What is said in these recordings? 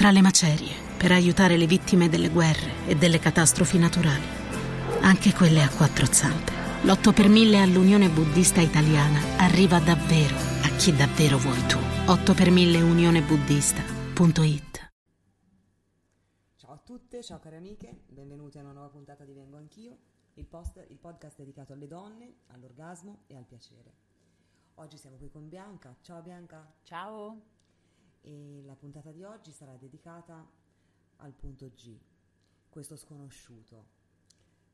tra le macerie per aiutare le vittime delle guerre e delle catastrofi naturali, anche quelle a quattro zampe. L'8 per 1000 all'Unione Buddista Italiana arriva davvero a chi davvero vuoi tu. 8 per 1000 unionebuddista.it Ciao a tutte, ciao cari amiche, benvenute a una nuova puntata di Vengo Anch'io, il, post, il podcast dedicato alle donne, all'orgasmo e al piacere. Oggi siamo qui con Bianca. Ciao Bianca. Ciao. E la puntata di oggi sarà dedicata al punto G, questo sconosciuto.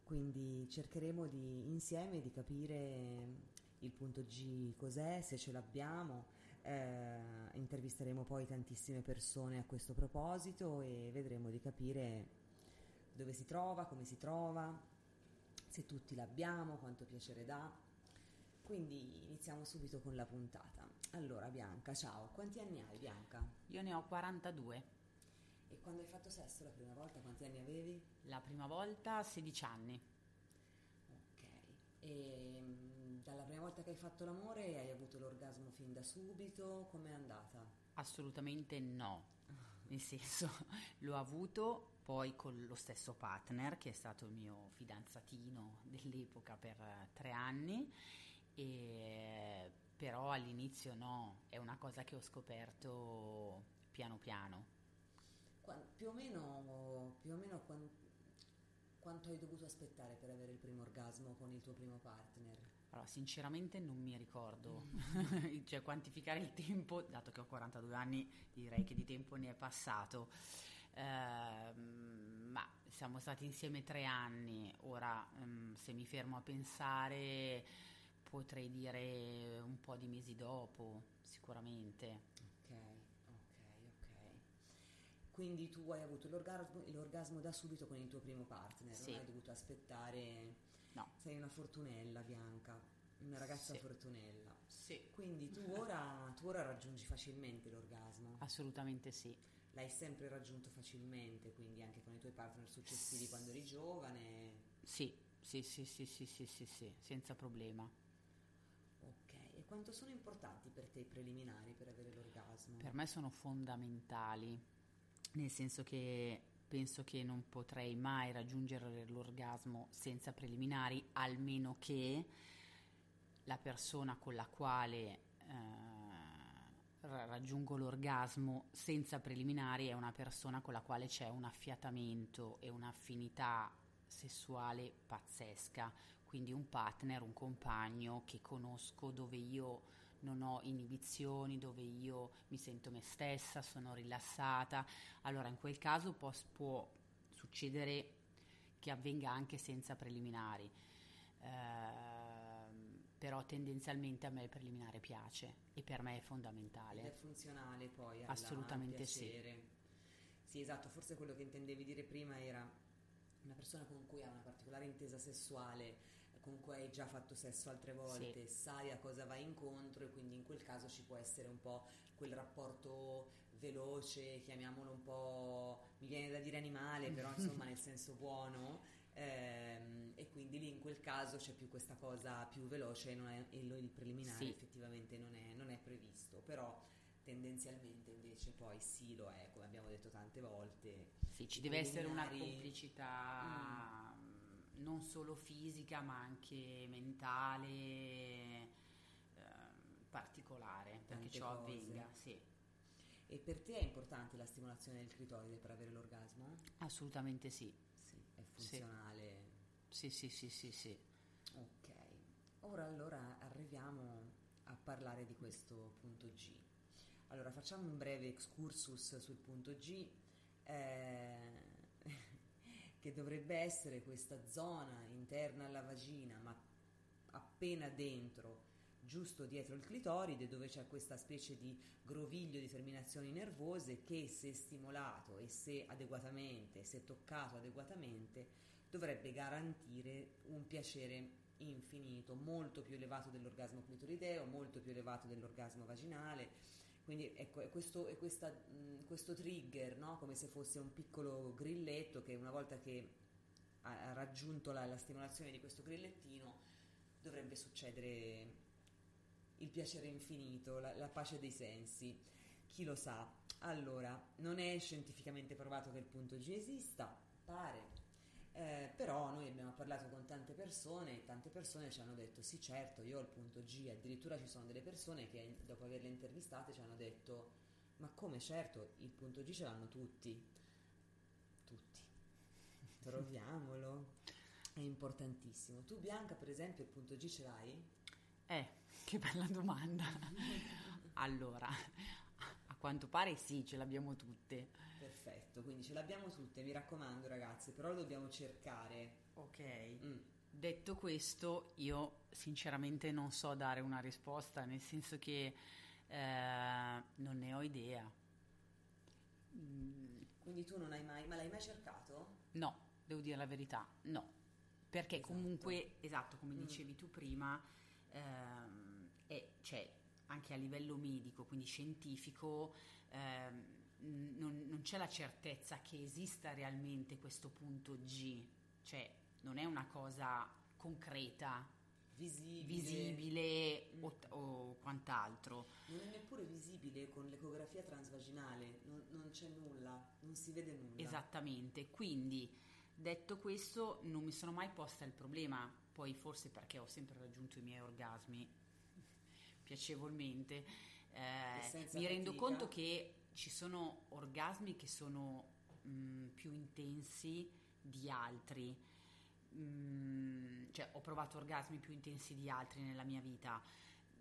Quindi cercheremo di, insieme di capire il punto G cos'è, se ce l'abbiamo. Eh, intervisteremo poi tantissime persone a questo proposito e vedremo di capire dove si trova, come si trova, se tutti l'abbiamo, quanto piacere dà. Quindi iniziamo subito con la puntata. Allora Bianca, ciao, quanti anni hai Bianca? Io ne ho 42. E quando hai fatto sesso la prima volta quanti anni avevi? La prima volta 16 anni. Ok, e mm, dalla prima volta che hai fatto l'amore hai avuto l'orgasmo fin da subito? Com'è andata? Assolutamente no. Nel senso, l'ho avuto poi con lo stesso partner che è stato il mio fidanzatino dell'epoca per tre anni e però all'inizio no, è una cosa che ho scoperto piano piano. Qua- più o meno, più o meno quan- quanto hai dovuto aspettare per avere il primo orgasmo con il tuo primo partner? Allora, sinceramente non mi ricordo, cioè quantificare il tempo, dato che ho 42 anni, direi che di tempo ne è passato. Ehm, ma siamo stati insieme tre anni, ora ehm, se mi fermo a pensare potrei dire un po' di mesi dopo, sicuramente. Ok, ok, ok. Quindi tu hai avuto l'orgasmo, l'orgasmo da subito con il tuo primo partner, sì. non hai dovuto aspettare... No. Sei una fortunella, Bianca, una ragazza sì. fortunella. Sì. Quindi tu ora, tu ora raggiungi facilmente l'orgasmo? Assolutamente sì l'hai sempre raggiunto facilmente, quindi anche con i tuoi partner successivi quando eri giovane? Sì, sì, sì, sì, sì, sì, sì, sì senza problema. Quanto sono importanti per te i preliminari per avere l'orgasmo? Per me sono fondamentali, nel senso che penso che non potrei mai raggiungere l'orgasmo senza preliminari, almeno che la persona con la quale eh, ra- raggiungo l'orgasmo senza preliminari è una persona con la quale c'è un affiatamento e un'affinità sessuale pazzesca, quindi un partner, un compagno che conosco dove io non ho inibizioni, dove io mi sento me stessa, sono rilassata. Allora in quel caso pos- può succedere che avvenga anche senza preliminari. Ehm, però tendenzialmente a me il preliminare piace e per me è Ed è fondamentale. funzionale poi alla- Assolutamente al sì. piacere. Sì, esatto, forse quello che intendevi dire prima era una persona con cui hai una particolare intesa sessuale, con cui hai già fatto sesso altre volte, sai a cosa vai incontro e quindi in quel caso ci può essere un po' quel rapporto veloce, chiamiamolo un po', mi viene da dire animale, però insomma nel senso buono. ehm, e quindi lì in quel caso c'è più questa cosa più veloce e, non è- e lo- il preliminare Sì. effettivamente non è, non è previsto, però tendenzialmente invece poi sì lo è, come abbiamo detto tante volte. Sì, ci deve essere una complicità mm, non solo fisica ma anche mentale ehm, particolare perché ciò cose. avvenga. Sì, E per te è importante la stimolazione del clitoride per avere l'orgasmo? assolutamente sì. Sì, è funzionale. Sì, sì, sì, sì, sì. Ok, ora allora arriviamo a parlare di questo punto G. Allora facciamo un breve excursus sul punto G, eh, che dovrebbe essere questa zona interna alla vagina, ma appena dentro, giusto dietro il clitoride, dove c'è questa specie di groviglio di terminazioni nervose che se stimolato e se adeguatamente, se toccato adeguatamente, dovrebbe garantire un piacere infinito, molto più elevato dell'orgasmo clitorideo, molto più elevato dell'orgasmo vaginale. Quindi ecco, è questo, è questa, mh, questo trigger, no? come se fosse un piccolo grilletto che una volta che ha, raggiunto la, la stimolazione di questo grillettino dovrebbe succedere il piacere infinito, la, la pace dei sensi. Chi lo sa? Allora, non è scientificamente provato che il punto G esista, pare, eh, però noi abbiamo parlato con tante persone e tante persone ci hanno detto sì certo io ho il punto G, addirittura ci sono delle persone che dopo averle intervistate ci hanno detto ma come certo il punto G ce l'hanno tutti, tutti, troviamolo, è importantissimo. Tu Bianca per esempio il punto G ce l'hai? Eh, che bella domanda. allora, a quanto pare sì, ce l'abbiamo tutte Perfetto, quindi ce l'abbiamo tutte, mi raccomando ragazzi, però lo dobbiamo cercare. Ok. Mm. Detto questo, io sinceramente non so dare una risposta, nel senso che eh, non ne ho idea. Mm. Quindi tu non hai mai, ma l'hai mai cercato? No, devo dire la verità, no. Perché esatto. comunque, esatto, come mm. dicevi tu prima, ehm, è, cioè, anche a livello medico, quindi scientifico, ehm, non, non, c'è la certezza che esista realmente questo punto G, cioè non è una cosa concreta, visibile, visibile o, o, quant'altro. Non è neppure visibile con l'ecografia transvaginale, non, non c'è nulla, non si vede nulla. Esattamente, quindi detto questo non mi sono mai posta il problema, poi forse perché ho sempre raggiunto i miei orgasmi piacevolmente, eh, mi rendo conto che ci sono orgasmi che sono mh, mm, più intensi di altri. Mm, cioè, ho provato orgasmi più intensi di altri nella mia vita.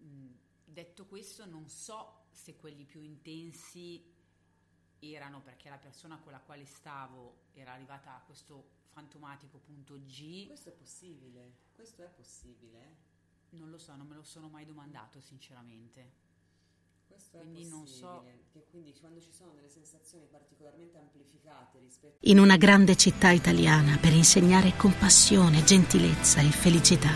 Mm, detto questo, non so se quelli più intensi erano perché la persona con la quale stavo era arrivata a questo fantomatico punto G. Questo è possibile, questo è possibile. Non lo so, non me lo sono mai domandato sinceramente. Questo quindi non so. Che quindi quando ci sono delle sensazioni particolarmente amplificate rispetto. In una grande città italiana per insegnare compassione, gentilezza e felicità,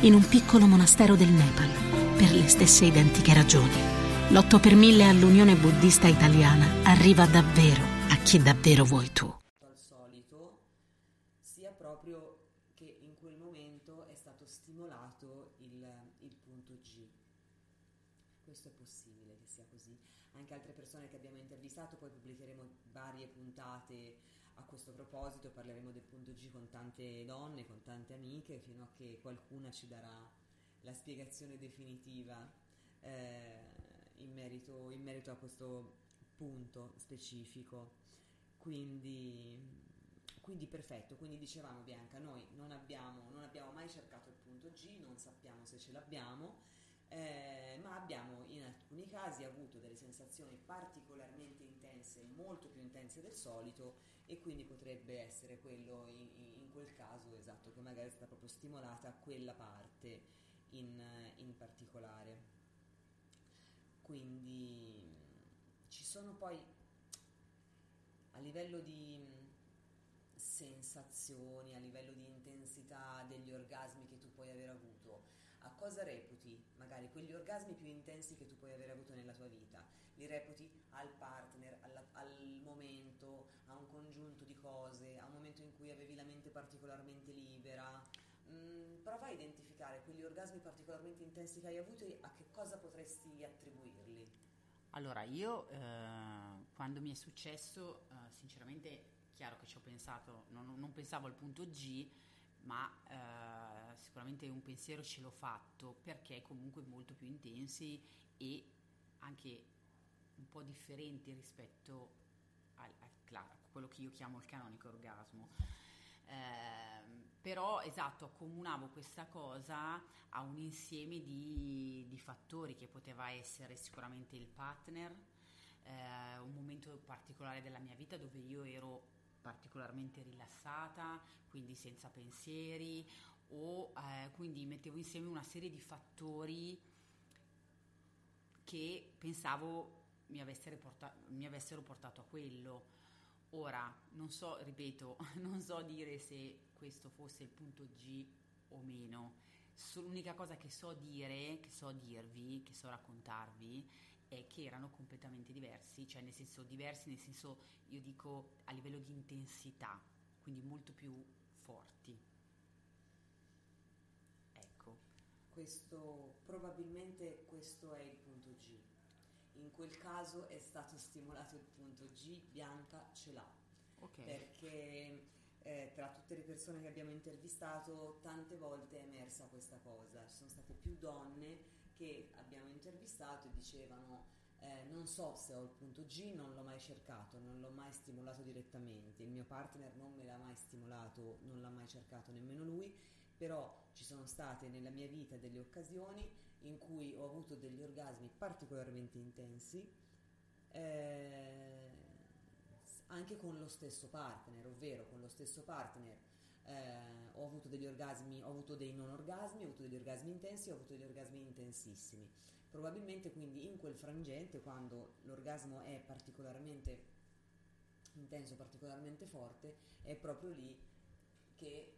in un piccolo monastero del Nepal, per le stesse identiche ragioni. L'8 per 1000 all'Unione Buddista Italiana arriva davvero a chi davvero vuoi tu. Al solito, sia proprio che in quel momento è stato stimolato il, il punto G. Questo è possibile sia così. Anche altre persone che abbiamo intervistato, poi pubblicheremo varie puntate a questo proposito, parleremo del punto G con tante donne, con tante amiche, fino a che qualcuna ci darà la spiegazione definitiva eh, in, merito, in merito a questo punto specifico. Quindi, quindi, perfetto, quindi dicevamo Bianca, noi non abbiamo, non abbiamo mai cercato il punto G, non sappiamo se ce l'abbiamo, eh, ma abbiamo in alcuni casi avuto delle sensazioni particolarmente intense, molto più intense del solito e quindi potrebbe essere quello in, in quel caso esatto che magari è stata proprio stimolata quella parte in, in particolare. Quindi ci sono poi a livello di sensazioni, a livello di intensità degli orgasmi che tu puoi aver avuto, a cosa reputi magari quegli orgasmi più intensi che tu puoi aver avuto nella tua vita? Li reputi al partner, alla, al momento, a un congiunto di cose, a un momento in cui avevi la mente particolarmente libera? Mm, prova a identificare quegli orgasmi particolarmente intensi che hai avuto e a che cosa potresti attribuirli. Allora, io eh, quando mi è successo, eh, sinceramente, chiaro che ci ho pensato, non, non pensavo al punto G, ma eh, sicuramente un pensiero ce l'ho fatto perché comunque molto più intensi e anche un po' differenti rispetto al, al, a quello che io chiamo il canonico orgasmo. Eh, però esatto, accomunavo questa cosa a un insieme di, di fattori che poteva essere sicuramente il partner, eh, un momento particolare della mia vita dove io ero particolarmente rilassata, quindi senza pensieri, o eh, quindi mettevo insieme una serie di fattori che pensavo mi avessero, portato, mi avessero portato a quello. Ora, non so, ripeto, non so dire se questo fosse il punto G o meno. L'unica cosa che so dire, che so dirvi, che so raccontarvi, è che erano completamente diversi, cioè nel senso diversi, nel senso io dico a livello di intensità, quindi molto più forti. Ecco. Questo, probabilmente questo è il punto G. in quel caso è stato stimolato il punto G, Bianca ce l'ha. Ok. Perché eh, tra tutte le persone che abbiamo intervistato tante volte è emersa questa cosa. Ci sono state più donne che abbiamo intervistato e dicevano eh, non so se ho il punto G, non l'ho mai cercato, non l'ho mai stimolato direttamente, il mio partner non me l'ha mai stimolato, non l'ha mai cercato nemmeno lui, però ci sono state nella mia vita delle occasioni in cui ho avuto degli orgasmi particolarmente intensi, eh, anche con lo stesso partner, ovvero con lo stesso partner eh, ho avuto degli orgasmi, ho avuto dei non orgasmi, ho avuto degli orgasmi intensi, ho avuto degli orgasmi intensissimi. Probabilmente quindi in quel frangente, quando l'orgasmo è particolarmente intenso, particolarmente forte, è proprio lì che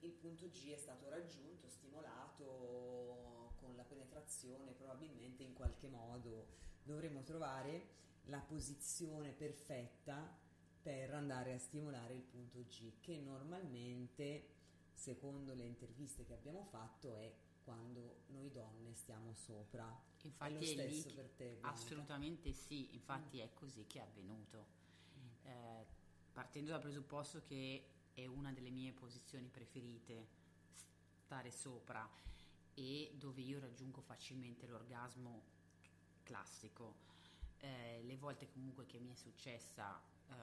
il punto G è stato raggiunto, stimolato con la penetrazione, probabilmente in qualche modo dovremo trovare la posizione perfetta per andare a stimolare il punto G, che normalmente, secondo le interviste che abbiamo fatto, è quando noi donne stiamo sopra. Infatti è lo è lì stesso per te. Bianca? Assolutamente sì, infatti è così che è avvenuto. Eh, partendo dal presupposto che è una delle mie posizioni preferite, stare sopra e dove io raggiungo facilmente l'orgasmo classico. Eh, le volte comunque che mi è successa eh,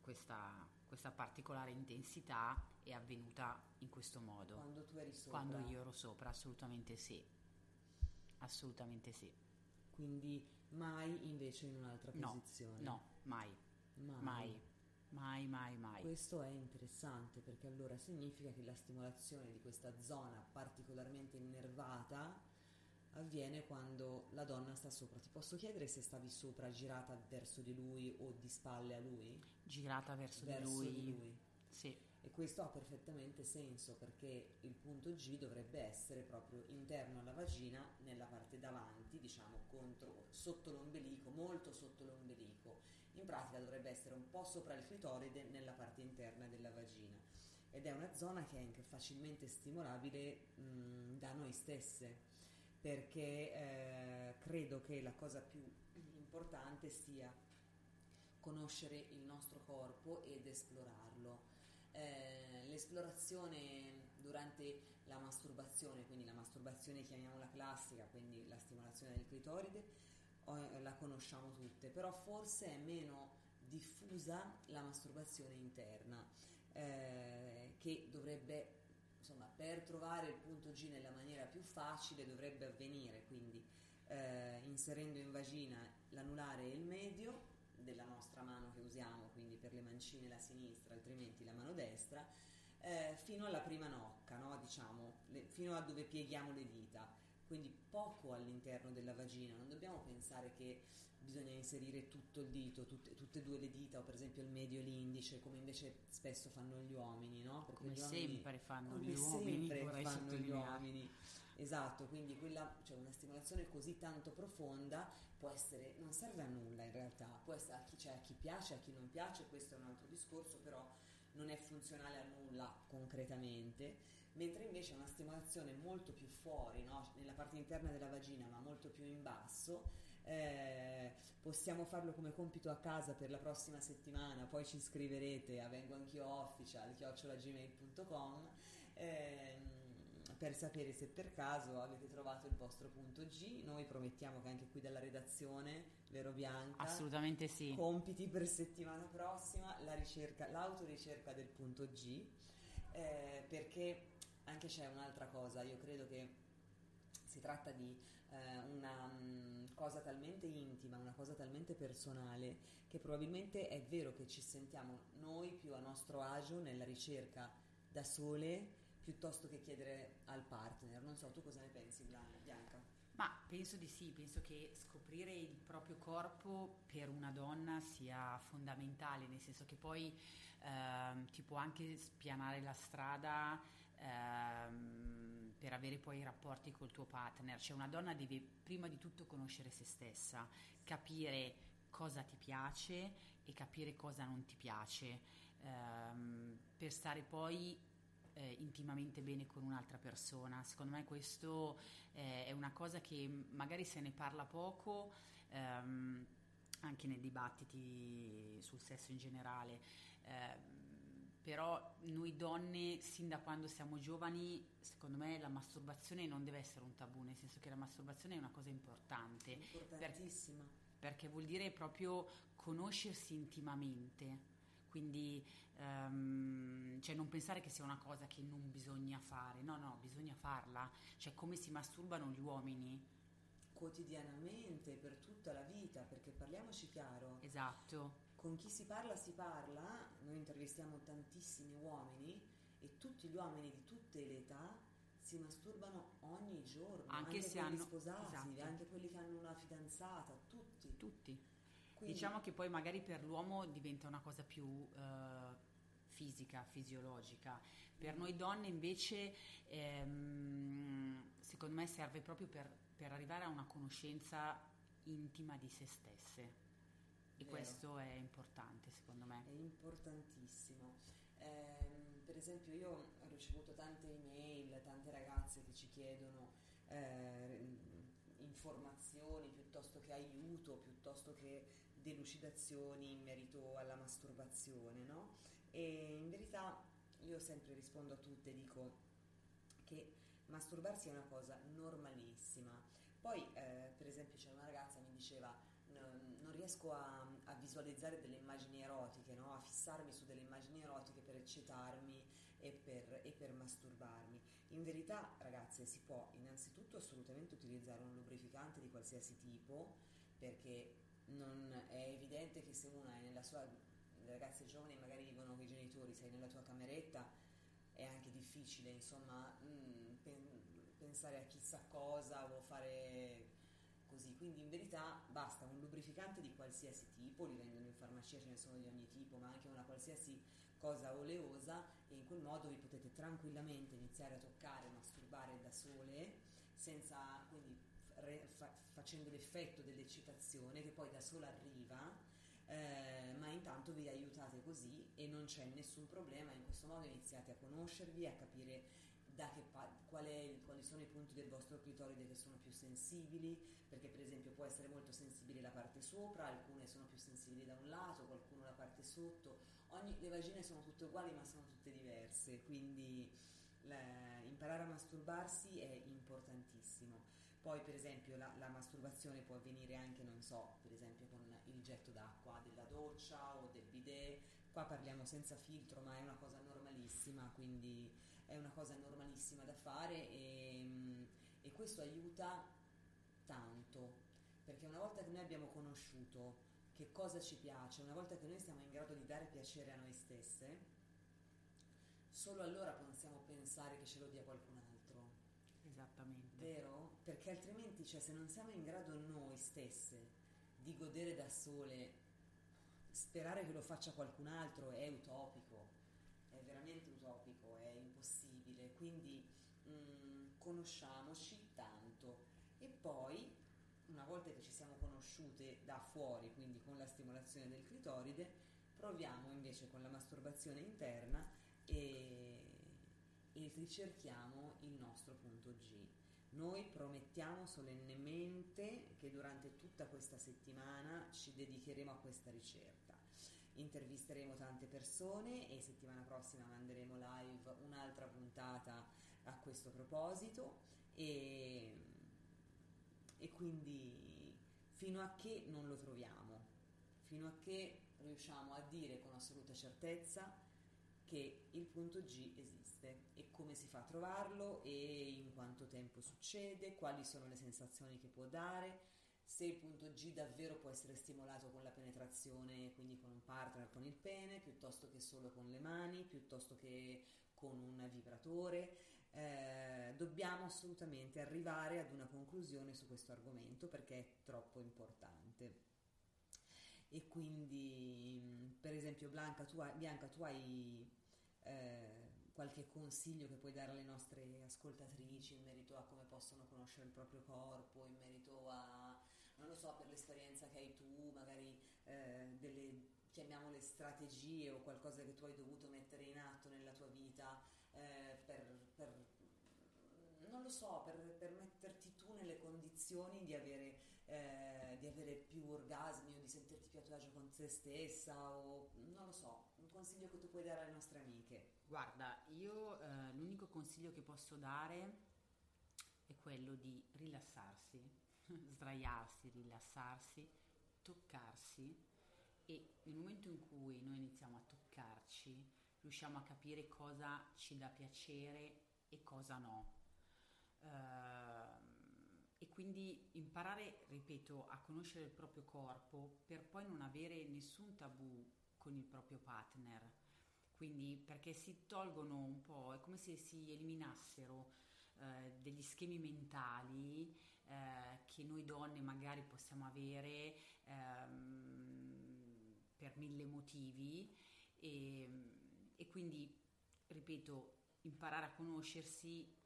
questa, questa particolare intensità è avvenuta in questo modo. Quando tu eri sopra. Quando io ero sopra, assolutamente sì. Assolutamente sì. Quindi mai invece in un'altra No, posizione. No, mai, Mai. mai, mai, mai, mai. Questo è interessante perché allora significa che la stimolazione di questa zona particolarmente innervata avviene quando la donna sta sopra. Ti posso chiedere se stavi sopra girata verso di lui o di spalle a lui? Girata verso, verso di lui. di lui. Sì, E questo ha perfettamente senso perché il punto G dovrebbe essere proprio interno alla vagina, nella parte davanti, diciamo contro, sotto l'ombelico, molto sotto l'ombelico. In pratica dovrebbe essere un po' sopra il clitoride nella parte interna della vagina. Ed è una zona che è anche facilmente stimolabile mh, da noi stesse, perché eh, credo che la cosa più importante sia conoscere il nostro corpo ed esplorarlo. Eh, l'esplorazione durante la masturbazione, quindi la masturbazione chiamiamola classica, quindi la stimolazione del clitoride, la conosciamo tutte, però forse è meno diffusa la masturbazione interna, eh, che dovrebbe, insomma, per trovare il punto G nella maniera più facile dovrebbe avvenire, quindi eh, inserendo in vagina l'anulare e il medio della nostra mano che usiamo, quindi per le mancine la sinistra, altrimenti la mano destra, eh, fino alla prima nocca, no? diciamo, le- fino a dove pieghiamo le dita, quindi poco all'interno della vagina, non dobbiamo pensare che bisogna inserire tutto il dito, tutte, tutte e due le dita o per esempio il medio e l'indice, come invece spesso fanno gli uomini, no? Perché come gli uomini- sempre fanno come gli uomini, sempre fanno gli uomini. Esatto, quindi quella, cioè una stimolazione così tanto profonda può essere, non serve a nulla in realtà, può essere a chi, cioè a chi piace, a chi non piace, questo è un altro discorso, però non è funzionale a nulla concretamente, mentre invece una stimolazione molto più fuori, no? nella parte interna della vagina, ma molto più in basso, eh, possiamo farlo come compito a casa per la prossima settimana, poi ci scriverete a vengo anch'io official chiocciolagmail.com ehm, per sapere se per caso avete trovato il vostro punto G. Noi promettiamo che anche qui dalla redazione, vero Bianca? Assolutamente sì. Compiti per settimana prossima, la ricerca, l'autoricerca del punto G, eh, perché anche c'è un'altra cosa, io credo che si tratta di eh, una mm, cosa talmente intima, una cosa talmente personale, che probabilmente è vero che ci sentiamo noi più a nostro agio nella ricerca da sole piuttosto che chiedere al partner. Non so, tu cosa ne pensi, Bianca? Ma penso di sì, penso che scoprire il proprio corpo per una donna sia fondamentale, nel senso che poi ehm, ti può anche spianare la strada ehm, per avere poi i rapporti col tuo partner. Cioè una donna deve prima di tutto conoscere se stessa, capire cosa ti piace e capire cosa non ti piace, ehm, per stare poi eh, intimamente bene con un'altra persona. Secondo me questo eh, è una cosa che magari se ne parla poco, ehm, anche nei dibattiti sul sesso in generale. Eh, però noi donne, sin da quando siamo giovani, secondo me la masturbazione non deve essere un tabù, nel senso che la masturbazione è una cosa importante. Importantissima. Per, perché vuol dire proprio conoscersi intimamente. Quindi um, cioè non pensare che sia una cosa che non bisogna fare, no, no, bisogna farla. Cioè come si masturbano gli uomini quotidianamente, per tutta la vita, perché parliamoci chiaro. Esatto con chi si parla si parla, noi intervistiamo tantissimi uomini e tutti gli uomini di tutte le età si masturbano ogni giorno, anche, anche se quelli hanno, sposati, esatto. anche quelli che hanno una fidanzata, tutti. Tutti. Quindi, diciamo che poi magari per l'uomo diventa una cosa più uh, fisica, fisiologica. Per mm. noi donne invece ehm, secondo me serve proprio per, per arrivare a una conoscenza intima di se stesse. E Vero. questo è importante secondo me. È importantissimo. Eh, per esempio io ho ricevuto tante email, tante ragazze che ci chiedono eh, informazioni piuttosto che aiuto, piuttosto che delucidazioni in merito alla masturbazione, no? E in verità io sempre rispondo a tutte, dico che masturbarsi è una cosa normalissima. Poi, eh, per esempio, c'è una ragazza che mi diceva non riesco a, a, visualizzare delle immagini erotiche, no? a fissarmi su delle immagini erotiche per eccitarmi e per, e per masturbarmi. In verità, ragazze, si può innanzitutto assolutamente utilizzare un lubrificante di qualsiasi tipo, perché è evidente che se una è nella sua le ragazze giovani magari vivono con i genitori, sei nella tua cameretta, è anche difficile, insomma, mh, mm, pen, pensare a chissà cosa o fare così, quindi in verità basta un lubrificante di qualsiasi tipo, li vendono in farmacia, ce ne sono di ogni tipo, ma anche una qualsiasi cosa oleosa e in quel modo vi potete tranquillamente iniziare a toccare, masturbare da sole, senza quindi re, fa, facendo l'effetto dell'eccitazione che poi da sola arriva. Eh, ma intanto vi aiutate così e non c'è nessun problema, in questo modo iniziate a conoscervi, a capire pa- quali sono i punti del vostro clitoride che sono più sensibili, perché per esempio può essere molto sensibile la parte sopra, alcune sono più sensibili da un lato, qualcuno la parte sotto, Ogni, le vagine sono tutte uguali ma sono tutte diverse, quindi la, imparare a masturbarsi è importantissimo. Poi per esempio la, la, masturbazione può avvenire anche, non so, per esempio con il getto d'acqua della doccia o del bidet, qua parliamo senza filtro ma è una cosa normalissima, quindi è una cosa normalissima da fare e, e questo aiuta tanto, perché una volta che noi abbiamo conosciuto che cosa ci piace, una volta che noi siamo in grado di dare piacere a noi stesse, solo allora possiamo pensare che ce lo dia qualcun altro. Esattamente. Vero? Perché altrimenti, cioè, se non siamo in grado noi stesse di godere da sole, sperare che lo faccia qualcun altro è utopico, è veramente utopico, è impossibile. Quindi mh, mm, conosciamoci tanto e poi una volta che ci siamo conosciute da fuori, quindi con la stimolazione del clitoride, proviamo invece con la masturbazione interna e, e ricerchiamo il nostro punto G. Noi promettiamo solennemente che durante tutta questa settimana ci dedicheremo a questa ricerca. Intervisteremo tante persone e settimana prossima manderemo live un'altra puntata a questo proposito. E, e quindi fino a che non lo troviamo, fino a che riusciamo a dire con assoluta certezza che il punto G esiste e come si fa a trovarlo e in quanto tempo succede, quali sono le sensazioni che può dare, se il punto G davvero può essere stimolato con la penetrazione, quindi con un partner con il pene, piuttosto che solo con le mani, piuttosto che con un vibratore. Eh, dobbiamo assolutamente arrivare ad una conclusione su questo argomento perché è troppo importante. E quindi, per esempio, Blanca, tu hai, Bianca, tu hai eh, qualche consiglio che puoi dare alle nostre ascoltatrici in merito a come possono conoscere il proprio corpo, in merito a, non lo so, per l'esperienza che hai tu, magari eh, delle, chiamiamole strategie o qualcosa che tu hai dovuto mettere in atto nella tua vita eh, per, per, non lo so, per, per, metterti tu nelle condizioni di avere, eh, di avere più orgasmi o di sentirti più a tuo agio con te stessa o non lo so, un consiglio che tu puoi dare alle nostre amiche. Guarda, io eh, l'unico consiglio che posso dare è quello di rilassarsi, sdraiarsi, rilassarsi, toccarsi e nel momento in cui noi iniziamo a toccarci riusciamo a capire cosa ci dà piacere e cosa no. Uh, e quindi imparare, ripeto, a conoscere il proprio corpo per poi non avere nessun tabù con il proprio partner. Quindi perché si tolgono un po', è come se si eliminassero eh, degli schemi mentali eh, che noi donne magari possiamo avere ehm, per mille motivi e, e quindi, ripeto, imparare a conoscersi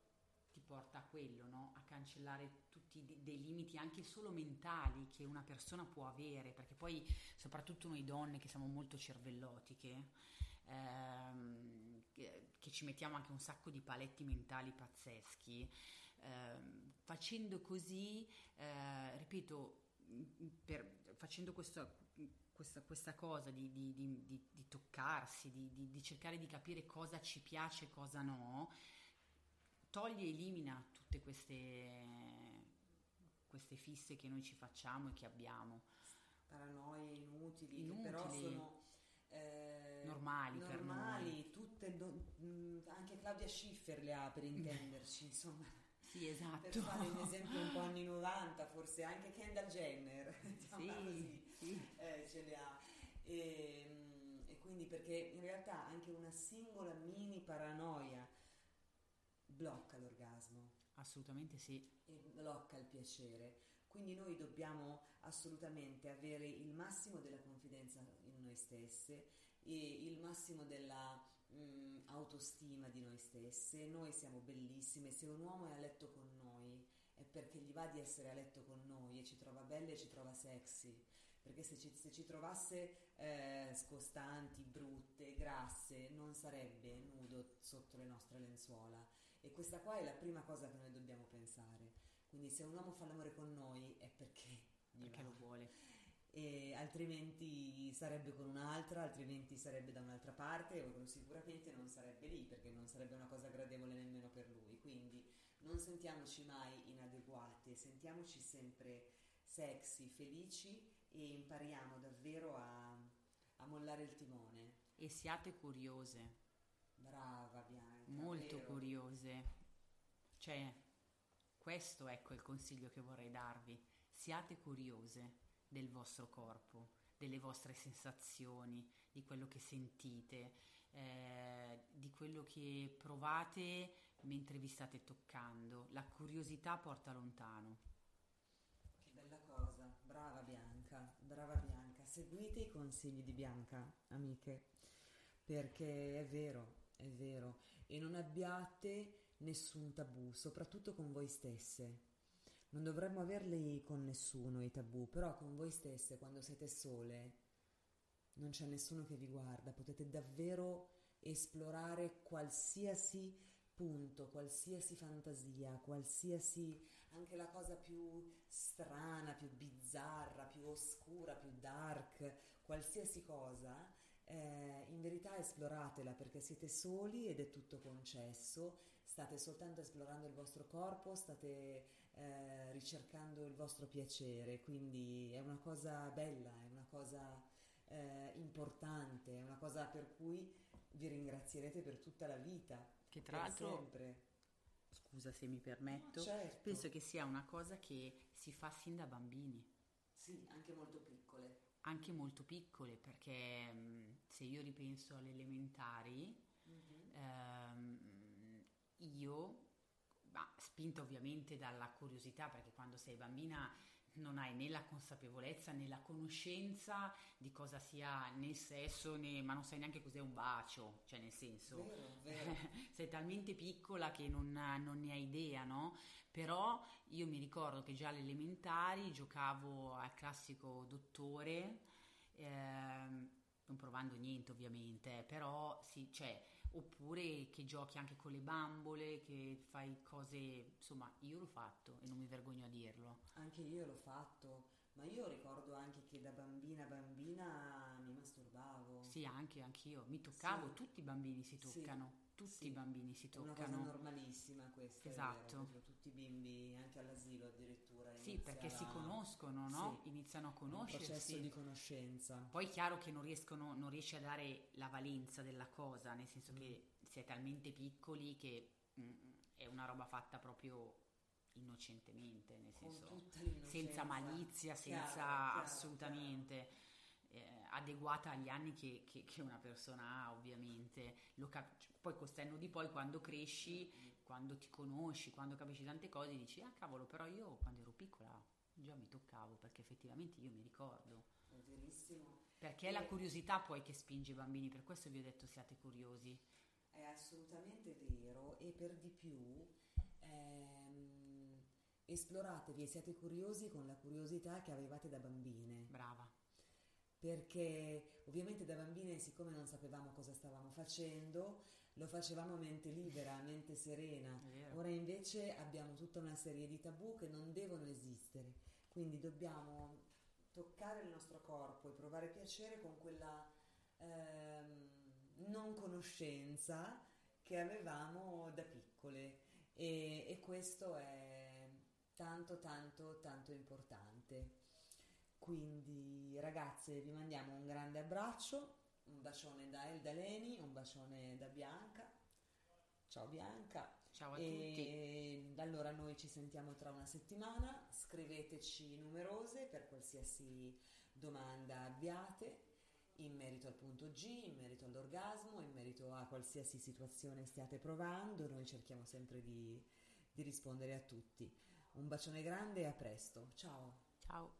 ti porta a quello, no? a cancellare tutti dei limiti anche solo mentali che una persona può avere, perché poi soprattutto noi donne che siamo molto cervellotiche, ehm, che, che, ci mettiamo anche un sacco di paletti mentali pazzeschi, ehm, facendo così, eh, ripeto, per, facendo questo, questa, questa, cosa di, di, di, di toccarsi, di, cercare di capire cosa ci piace e cosa no, toglie e elimina tutte queste, queste fisse che noi ci facciamo e che abbiamo. Paranoie inutili, inutili. però sono... Eh, normali, normali tutte, anche Claudia Schiffer le ha per intenderci, insomma sì, esatto. Per fare un esempio un po' anni 90, forse anche Kendall Jenner, sì, così, sì. Eh, ce le ha. E, ehm, e quindi perché in realtà anche una singola mini paranoia blocca l'orgasmo. Assolutamente sì. E blocca il piacere. Quindi noi dobbiamo assolutamente avere il massimo della confidenza in noi stesse e il massimo della mh, mm, autostima di noi stesse, noi siamo bellissime, se un uomo è a letto con noi è perché gli va di essere a letto con noi e ci trova belle e ci trova sexy, perché se ci, se ci trovasse eh, scostanti, brutte, grasse, non sarebbe nudo sotto le nostre lenzuola. E questa qua è la prima cosa che noi dobbiamo pensare. Quindi se un uomo fa l'amore con noi è perché, perché lo vuole e altrimenti sarebbe con un'altra, altrimenti sarebbe da un'altra parte o sicuramente non sarebbe lì perché non sarebbe una cosa gradevole nemmeno per lui. Quindi non sentiamoci mai inadeguate, sentiamoci sempre sexy, felici e impariamo davvero a, a mollare il timone. E siate curiose. Brava Bianca. Molto vero? curiose. Cioè, questo ecco il consiglio che vorrei darvi. Siate curiose del vostro corpo, delle vostre sensazioni, di quello che sentite, eh, di quello che provate mentre vi state toccando. La curiosità porta lontano. Che bella cosa, brava Bianca, brava Bianca. Seguite i consigli di Bianca, amiche, perché è vero, è vero, e non abbiate nessun tabù, soprattutto con voi stesse non dovremmo averli con nessuno i tabù, però con voi stesse, quando siete sole, non c'è nessuno che vi guarda, potete davvero esplorare qualsiasi punto, qualsiasi fantasia, qualsiasi anche la cosa più strana, più bizzarra, più oscura, più dark, qualsiasi cosa, eh, in verità esploratela perché siete soli ed è tutto concesso, state soltanto esplorando il vostro corpo, state eh, ricercando il vostro piacere, quindi è una cosa bella, è una cosa eh, importante, è una cosa per cui vi ringrazierete per tutta la vita. Che tra l'altro, sempre. scusa se mi permetto, no, certo. penso che sia una cosa che si fa sin da bambini. Sì, anche molto piccole. Anche molto piccole, perché mm, se io ripenso alle elementari, mm-hmm. ehm, io spinta ovviamente dalla curiosità, perché quando sei bambina non hai né la consapevolezza né la conoscenza di cosa sia né il sesso, né, ma non sai neanche cos'è un bacio, cioè nel senso, vero, vero. sei talmente piccola che non, non, ne hai idea, no? Però io mi ricordo che già alle elementari giocavo al classico dottore, ehm, non provando niente ovviamente, però sì, cioè oppure che giochi anche con le bambole, che fai cose, insomma, io l'ho fatto e non mi vergogno a dirlo. Anche io l'ho fatto, ma io ricordo anche che da bambina bambina mi masturbavo. Sì, anche anch'io, mi toccavo, sì. tutti i bambini si toccano. Sì tutti sì, i bambini si toccano. È una cosa normalissima questa. Esatto. Vero, tutti i bimbi, anche all'asilo addirittura. Sì, perché si conoscono, no? Sì. Iniziano a conoscersi. Un processo di conoscenza. Poi è chiaro che non, riescono, non riesci a dare la valenza della cosa, nel senso mm. che si è talmente piccoli che mh, mm, è una roba fatta proprio innocentemente, nel senso senza malizia, senza chiaro, assolutamente. Chiaro eh, adeguata agli anni che, che, che, una persona ha ovviamente. Cap- poi col senno di poi quando cresci, quando ti conosci, quando capisci tante cose dici ah cavolo però io quando ero piccola già mi toccavo perché effettivamente io mi ricordo. È verissimo. Perché è la curiosità poi che spinge i bambini, per questo vi ho detto siate curiosi. È assolutamente vero e per di più ehm, esploratevi e siate curiosi con la curiosità che avevate da bambine. Brava perché ovviamente da bambine, siccome non sapevamo cosa stavamo facendo, lo facevamo a mente libera, a mente serena. Ora invece abbiamo tutta una serie di tabù che non devono esistere, quindi dobbiamo toccare il nostro corpo e provare piacere con quella ehm, non conoscenza che avevamo da piccole e, e questo è tanto tanto tanto importante. Quindi ragazze vi mandiamo un grande abbraccio, un bacione da Elda Leni, un bacione da Bianca. Ciao Bianca. Ciao a e tutti. Allora noi ci sentiamo tra una settimana, scriveteci numerose per qualsiasi domanda abbiate in merito al punto G, in merito all'orgasmo, in merito a qualsiasi situazione stiate provando, noi cerchiamo sempre di, di rispondere a tutti. Un bacione grande e a presto. Ciao. Ciao.